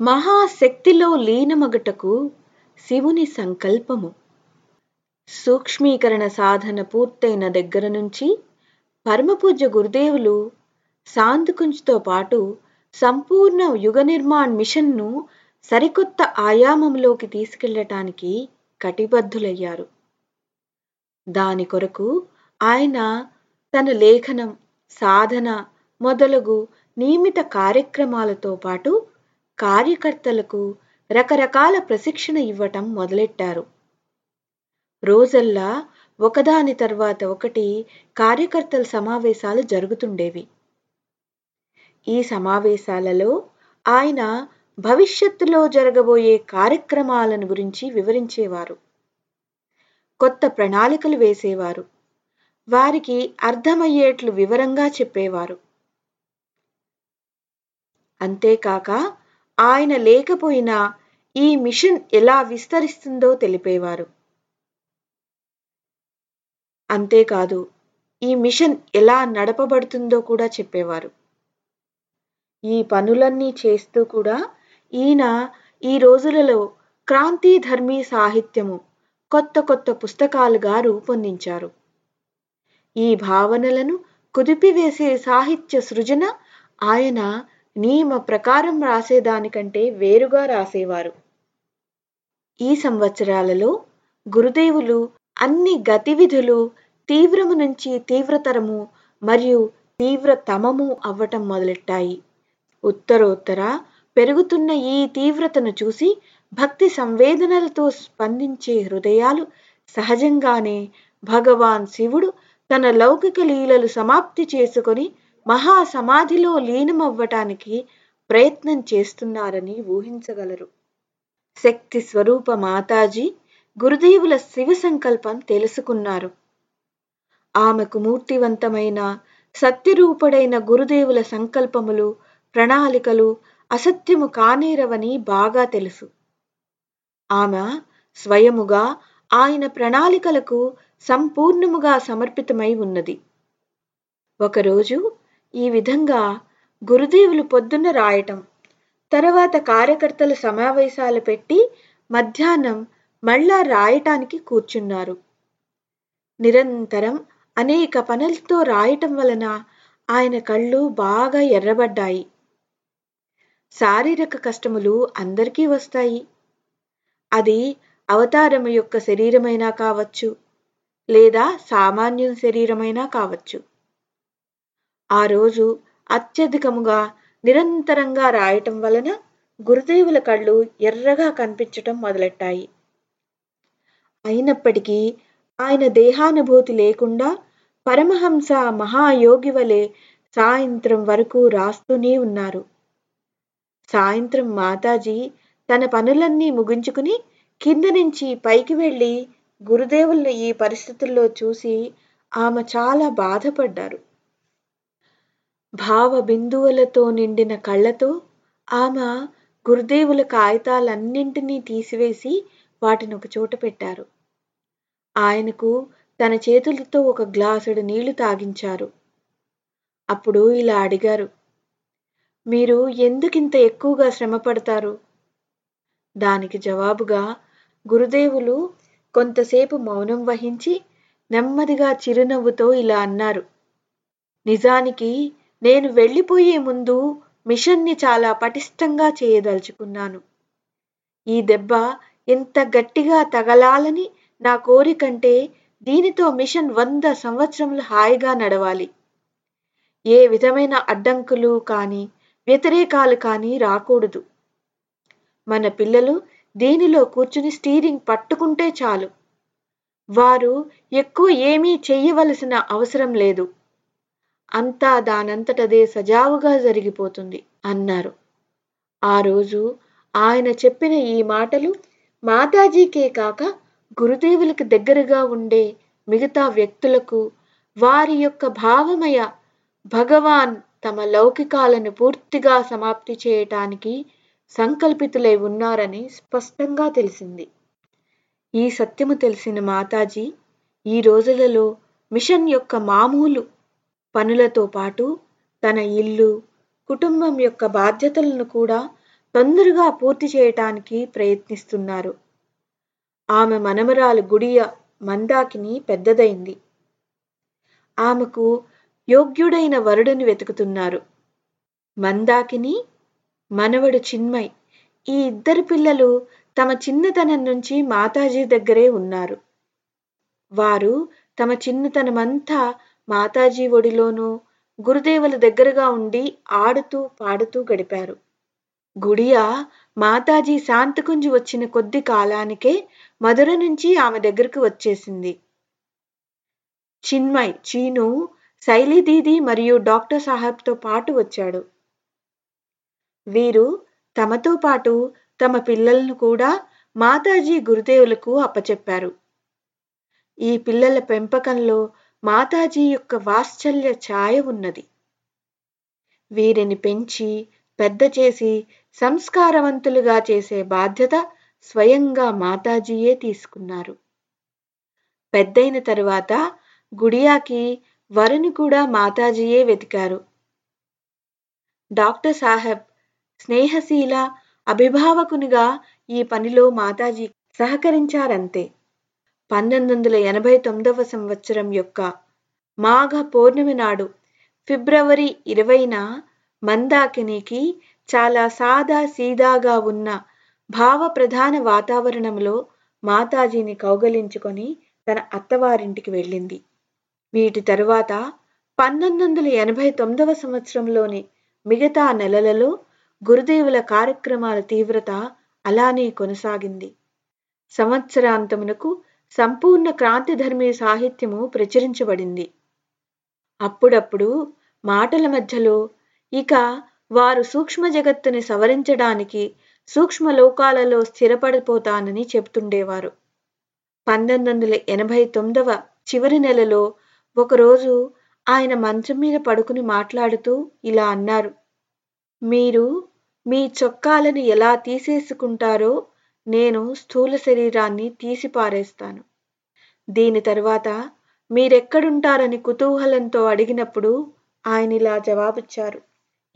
మహాశక్తిలో లీనమగుటకు శివుని సంకల్పము. సూక్ష్మీకరణ సాధన పూర్తయిన దగ్గర నుంచి పరమపూజ్య గురుదేవులు సాందుకుంజ్తో పాటు సంపూర్ణ యుగ నిర్మాణ్ మిషన్ను సరికొత్త ఆయామంలోకి తీసుకెళ్ళటానికి కటిబద్ధులయ్యారు. దాని కొరకు ఆయన తన లేఖనం సాధన మొదలగు నియమిత కార్యక్రమాలతో పాటు కార్యకర్తలకు రకరకాల ప్రశిక్షణ ఇవ్వటం మొదలెట్టారు. రోజల్లా ఒకదాని తర్వాత ఒకటి కార్యకర్తల సమావేశాలు జరుగుతుండేవి. ఈ సమావేశాలలో ఆయన భవిష్యత్తులో జరగబోయే కార్యక్రమాలను గురించి వివరించేవారు. కొత్త ప్రణాళికలు వేసేవారు. వారికి అర్థమయ్యేట్లు వివరంగా చెప్పేవారు. అంతేకాక ఆయన లేకపోయినా ఈ మిషన్ ఎలా విస్తరిస్తుందో తెలిపేవారు. అంతేకాదు ఈ మిషన్ ఎలా నడపబడుతుందో కూడా చెప్పేవారు. ఈ పనులన్నీ చేస్తూ కూడా ఈయన ఈ రోజులలో క్రాంతిధర్మీ సాహిత్యము కొత్త కొత్త పుస్తకాలుగా రూపొందించారు. ఈ భావనలను కుదిపివేసే సాహిత్య సృజన ఆయన నియమ ప్రకారం రాసేదానికంటే వేరుగా రాసేవారు. ఈ సంవత్సరాలలో గురుదేవులు అన్ని గతివిధులు తీవ్రము నుంచి తీవ్రతరము మరియు తీవ్రతమము అవ్వటం మొదలెట్టాయి. ఉత్తరోత్తర పెరుగుతున్న ఈ తీవ్రతను చూసి భక్తి సంవేదనలతో స్పందించే హృదయాలు సహజంగానే భగవాన్ శివుడు తన లౌకిక లీలలు సమాప్తి చేసుకొని మహాసమాధిలో లీనమవ్వటానికి ప్రయత్నం చేస్తున్నారని ఊహించగలరు. శక్తి స్వరూప మాతాజీ గురుదేవుల శివ సంకల్పం తెలుసుకున్నారు. ఆమెకు మూర్తివంతమైన సత్యరూపుడైన గురుదేవుల సంకల్పములు ప్రణాళికలు అసత్యము కానేరవని బాగా తెలుసు. ఆమె స్వయముగా ఆయన ప్రణాళికలకు సంపూర్ణముగా సమర్పితమై ఉన్నది. ఒకరోజు ఈ విధంగా గురుదేవులు పొద్దున్న రాయటం తర్వాత కార్యకర్తల సమావేశాలు పెట్టి మధ్యాహ్నం మళ్ళా రాయటానికి కూర్చున్నారు. నిరంతరం అనేక పనులతో రాయటం వలన ఆయన కళ్ళు బాగా ఎర్రబడ్డాయి. శారీరక కష్టములు అందరికీ వస్తాయి. అది అవతారము యొక్క శరీరమైనా కావచ్చు లేదా సామాన్యం శరీరమైనా కావచ్చు. ఆ రోజు అత్యధికముగా నిరంతరంగా రాయటం వలన గురుదేవుల కళ్ళు ఎర్రగా కనిపించటం మొదలెట్టాయి. అయినప్పటికీ ఆయన దేహానుభూతి లేకుండా పరమహంస మహాయోగి వలె సాయంత్రం వరకు రాస్తూనే ఉన్నారు. సాయంత్రం మాతాజీ తన పనులన్నీ ముగించుకుని కింద నుంచి పైకి వెళ్ళి గురుదేవుల్ని ఈ పరిస్థితుల్లో చూసి ఆమె చాలా బాధపడ్డారు. భావ బిందువులతో నిండిన కళ్ళతో ఆమె గురుదేవుల కాగితాలన్నింటినీ తీసివేసి వాటిని ఒక చోట పెట్టారు. ఆయనకు తన చేతులతో ఒక గ్లాసుడు నీళ్ళు తాగించారు. అప్పుడు ఇలా అడిగారు మీరు ఎందుకింత ఎక్కువగా శ్రమ పడతారు దానికి జవాబుగా గురుదేవులు కొంతసేపు మౌనం వహించి నెమ్మదిగా చిరునవ్వుతో ఇలా అన్నారు నిజానికి నేను వెళ్ళిపోయే ముందు మిషన్ని చాలా పటిష్టంగా చేయదలుచుకున్నాను. ఈ దెబ్బ ఎంత గట్టిగా తగలాలని నా కోరికంటే దీనితో మిషన్ వంద సంవత్సరములు హాయిగా నడవాలి. ఏ విధమైన అడ్డంకులు కానీ వ్యతిరేకాలు కానీ రాకూడదు. మన పిల్లలు దీనిలో కూర్చుని స్టీరింగ్ పట్టుకుంటే చాలు. వారు ఎక్కువ ఏమీ చెయ్యవలసిన అవసరం లేదు. అంతా దానంతటదే సజావుగా జరిగిపోతుంది అన్నారు. ఆ రోజు ఆయన చెప్పిన ఈ మాటలు మాతాజీకే కాక గురుదేవులకు దగ్గరగా ఉండే మిగతా వ్యక్తులకు వారి యొక్క భావమయ భగవాన్ తమ లౌకికాలను పూర్తిగా సమాప్తి చేయటానికి సంకల్పితులై ఉన్నారని స్పష్టంగా తెలిసింది. ఈ సత్యము తెలిసిన మాతాజీ ఈ రోజులలో మిషన్ యొక్క మామూలు పనులతో పాటు తన ఇల్లు కుటుంబం యొక్క బాధ్యతలను కూడా తొందరగా పూర్తి చేయటానికి ప్రయత్నిస్తున్నారు. ఆమె మనమరాలు గుడియ మందాకిని పెద్దదైంది. ఆమెకు యోగ్యుడైన వరుడిని వెతుకుతున్నారు. మందాకిని మనవడు చిన్మయ్ ఈ ఇద్దరు పిల్లలు తమ చిన్నతనం నుంచి మాతాజీ దగ్గరే ఉన్నారు. వారు తమ చిన్నతనమంతా మాతాజీ ఒడిలోనూ గురుదేవుల దగ్గరగా ఉండి ఆడుతూ పాడుతూ గడిపారు. గుడియా మాతాజీ శాంతకుంజి వచ్చిన కొద్ది కాలానికే మధుర నుంచి ఆమె దగ్గరకు వచ్చేసింది. చిన్మయ్ చీను శైలి దీది మరియు డాక్టర్ సాహెబ్తో పాటు వచ్చాడు. వీరు తమతో పాటు తమ పిల్లలను కూడా మాతాజీ గురుదేవులకు అప్పచెప్పారు. ఈ పిల్లల పెంపకంలో మాతాజీ యొక్క వాత్సల్య ఛాయ ఉన్నది. వీరిని పెంచి పెద్ద చేసి సంస్కారవంతులుగా చేసే బాధ్యత స్వయంగా మాతాజీయే తీసుకున్నారు. పెద్దయిన తరువాత గుడియాకి వరుని కూడా మాతాజీయే వెతికారు. డాక్టర్ సాహెబ్ స్నేహశీల అభిభావకునిగా ఈ పనిలో మాతాజీ సహకరించారంతే. పంతొమ్మిది వందల ఎనభై తొమ్మిదవ సంవత్సరం యొక్క మాఘ పౌర్ణమి నాడు ఫిబ్రవరి ఇరవైన మందాకినికి చాలా సాదా సీదాగా ఉన్న భావ ప్రధాన వాతావరణంలో మాతాజీని కౌగలించుకొని తన అత్తవారింటికి వెళ్ళింది. వీటి తరువాత పంతొమ్మిది వందల ఎనభై తొమ్మిదవ సంవత్సరంలోని మిగతా నెలలలో గురుదేవుల కార్యక్రమాల తీవ్రత అలానే కొనసాగింది. సంవత్సరాంతమునకు సంపూర్ణ క్రాంతిధర్మి సాహిత్యము ప్రచురించబడింది. అప్పుడప్పుడు మాటల మధ్యలో ఇక వారు సూక్ష్మ జగత్తుని సవరించడానికి సూక్ష్మ లోకాలలో స్థిరపడిపోతానని చెప్తుండేవారు పంతొమ్మిది వందల ఎనభై తొమ్మిదవ చివరి నెలలో ఒకరోజు ఆయన మంచం మీద పడుకుని మాట్లాడుతూ ఇలా అన్నారు. మీరు మీ చొక్కాలను ఎలా తీసేసుకుంటారో నేను స్థూల శరీరాన్ని తీసిపారేస్తాను. దీని తరువాత మీరెక్కడుంటారని కుతూహలంతో అడిగినప్పుడు ఆయన ఇలా జవాబిచ్చారు.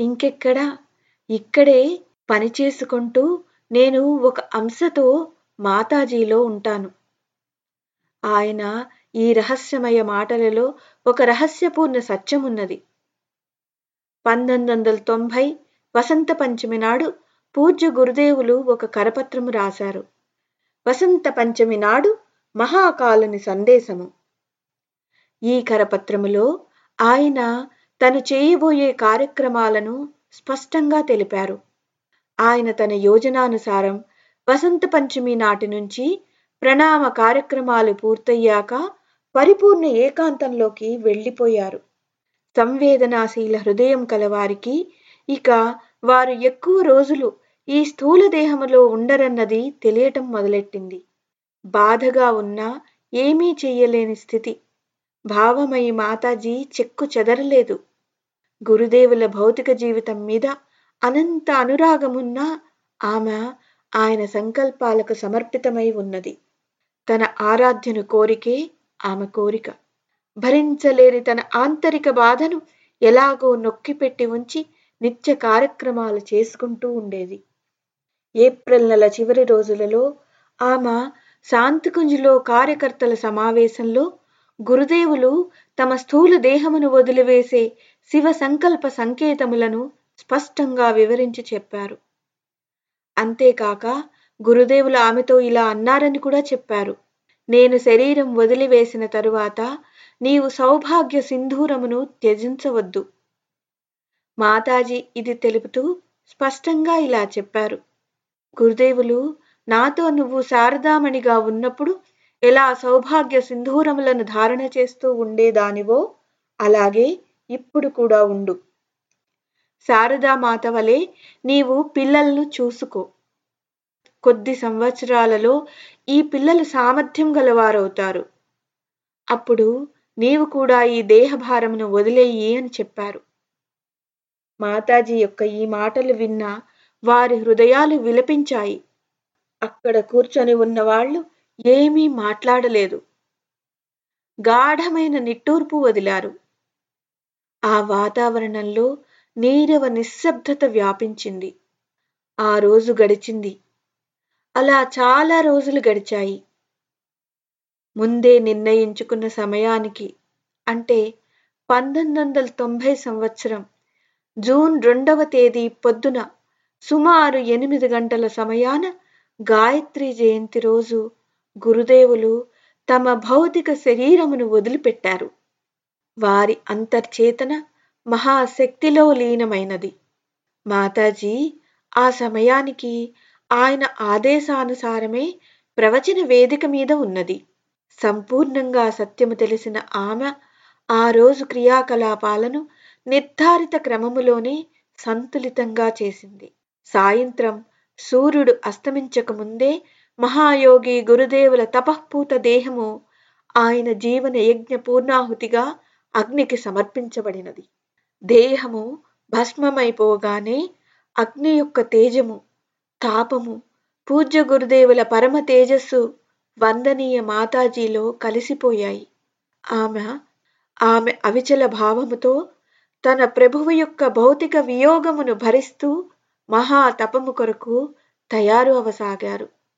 ఇంకెక్కడా? ఇక్కడే పని చేసుకుంటూ నేను ఒక అంశతో మాతాజీలో ఉంటాను. ఆయన ఈ రహస్యమయ మాటలలో ఒక రహస్యపూర్ణ సత్యమున్నది. పంతొమ్మిది వందల తొంభై వసంత పంచమి నాడు పూజ్య గురుదేవులు ఒక కరపత్రము రాశారు. వసంత పంచమి నాడు మహాకాలుని సందేశము. ఈ కరపత్రములో ఆయన తను చేయబోయే కార్యక్రమాలను స్పష్టంగా తెలిపారు. ఆయన తన యోజనానుసారం వసంత పంచమి నాటి నుంచి ప్రణామ కార్యక్రమాలు పూర్తయ్యాక పరిపూర్ణ ఏకాంతంలోకి వెళ్ళిపోయారు. సంవేదనాశీల హృదయం కలవారికి ఇక వారు ఎక్కువ రోజులు ఈ స్థూల దేహములో ఉండరన్నది తెలియటం మొదలెట్టింది. బాధగా ఉన్నా ఏమీ చెయ్యలేని స్థితి. భావమయి మాతాజీ చెక్కు చెదరలేదు. గురుదేవుల భౌతిక జీవితం మీద అనంత అనురాగమున్నా ఆమె ఆయన సంకల్పాలకు సమర్పితమై ఉన్నది. తన ఆరాధ్యను కోరికే ఆమె కోరిక. భరించలేని తన ఆంతరిక బాధను ఎలాగో నొక్కిపెట్టి ఉంచి నిత్య కార్యక్రమాలు చేసుకుంటూ ఉండేది. ఏప్రిల్ నెల చివరి రోజులలో ఆమె శాంతికుంజ్లో కార్యకర్తల సమావేశంలో గురుదేవులు తమ స్థూల దేహమును వదిలివేసే శివ సంకల్ప సంకేతములను స్పష్టంగా వివరించి చెప్పారు. అంతేకాక గురుదేవులు ఆమెతో ఇలా అన్నారని కూడా చెప్పారు. నేను శరీరం వదిలివేసిన తరువాత నీవు సౌభాగ్య సింధూరమును త్యజించవద్దు. మాతాజీ ఇది తెలుపుతూ స్పష్టంగా ఇలా చెప్పారు. గురుదేవులు నాతో నువ్వు శారదామణిగా ఉన్నప్పుడు ఎలా సౌభాగ్య సింధూరములను ధారణ చేస్తూ ఉండేదానివో అలాగే ఇప్పుడు కూడా ఉండు. శారదామాత వలె నీవు పిల్లలను చూసుకో. కొద్ది సంవత్సరాలలో ఈ పిల్లలు సామర్థ్యం గలవారవుతారు. అప్పుడు నీవు కూడా ఈ దేహభారమును వదిలేయి అని చెప్పారు. మాతాజీ యొక్క ఈ మాటలు విన్న వారి హృదయాలు విలపించాయి. అక్కడ కూర్చొని ఉన్న వాళ్ళు ఏమీ మాట్లాడలేదు. గాఢమైన నిట్టూర్పు వదిలారు. ఆ వాతావరణంలో నీరవ నిశ్శబ్దత వ్యాపించింది. ఆ రోజు గడిచింది. అలా చాలా రోజులు గడిచాయి. ముందే నిర్ణయించుకున్న సమయానికి అంటే పంతొమ్మిది వందల తొంభై సంవత్సరం జూన్ రెండవ తేదీ పొద్దున సుమారు ఎనిమిది గంటల సమయాన గాయత్రి జయంతి రోజు గురుదేవులు తమ భౌతిక శరీరమును వదిలిపెట్టారు. వారి అంతర్చేతన మహాశక్తిలో లీనమైనది. మాతాజీ ఆ సమయానికి ఆయన ఆదేశానుసారమే ప్రవచన వేదిక మీద ఉన్నది. సంపూర్ణంగా సత్యము తెలిసిన ఆమె ఆ రోజు క్రియాకలాపాలను నిర్ధారిత క్రమములోనే సంతులితంగా చేసింది. సాయంత్రం సూర్యుడు అస్తమించక ముందే మహాయోగి గురుదేవుల తపఃపూత దేహము ఆయన జీవన యజ్ఞ పూర్ణాహుతిగా అగ్నికి సమర్పించబడినది. దేహము భస్మమైపోగానే అగ్ని యొక్క తేజము తాపము పూజ్య గురుదేవుల పరమ తేజస్సు వందనీయ మాతాజీలో కలిసిపోయాయి. ఆమె ఆమె అవిచల భావముతో తన ప్రభువు యొక్క భౌతిక వియోగమును భరిస్తూ మహా తపము కొరకు తయారు అవసాగారు.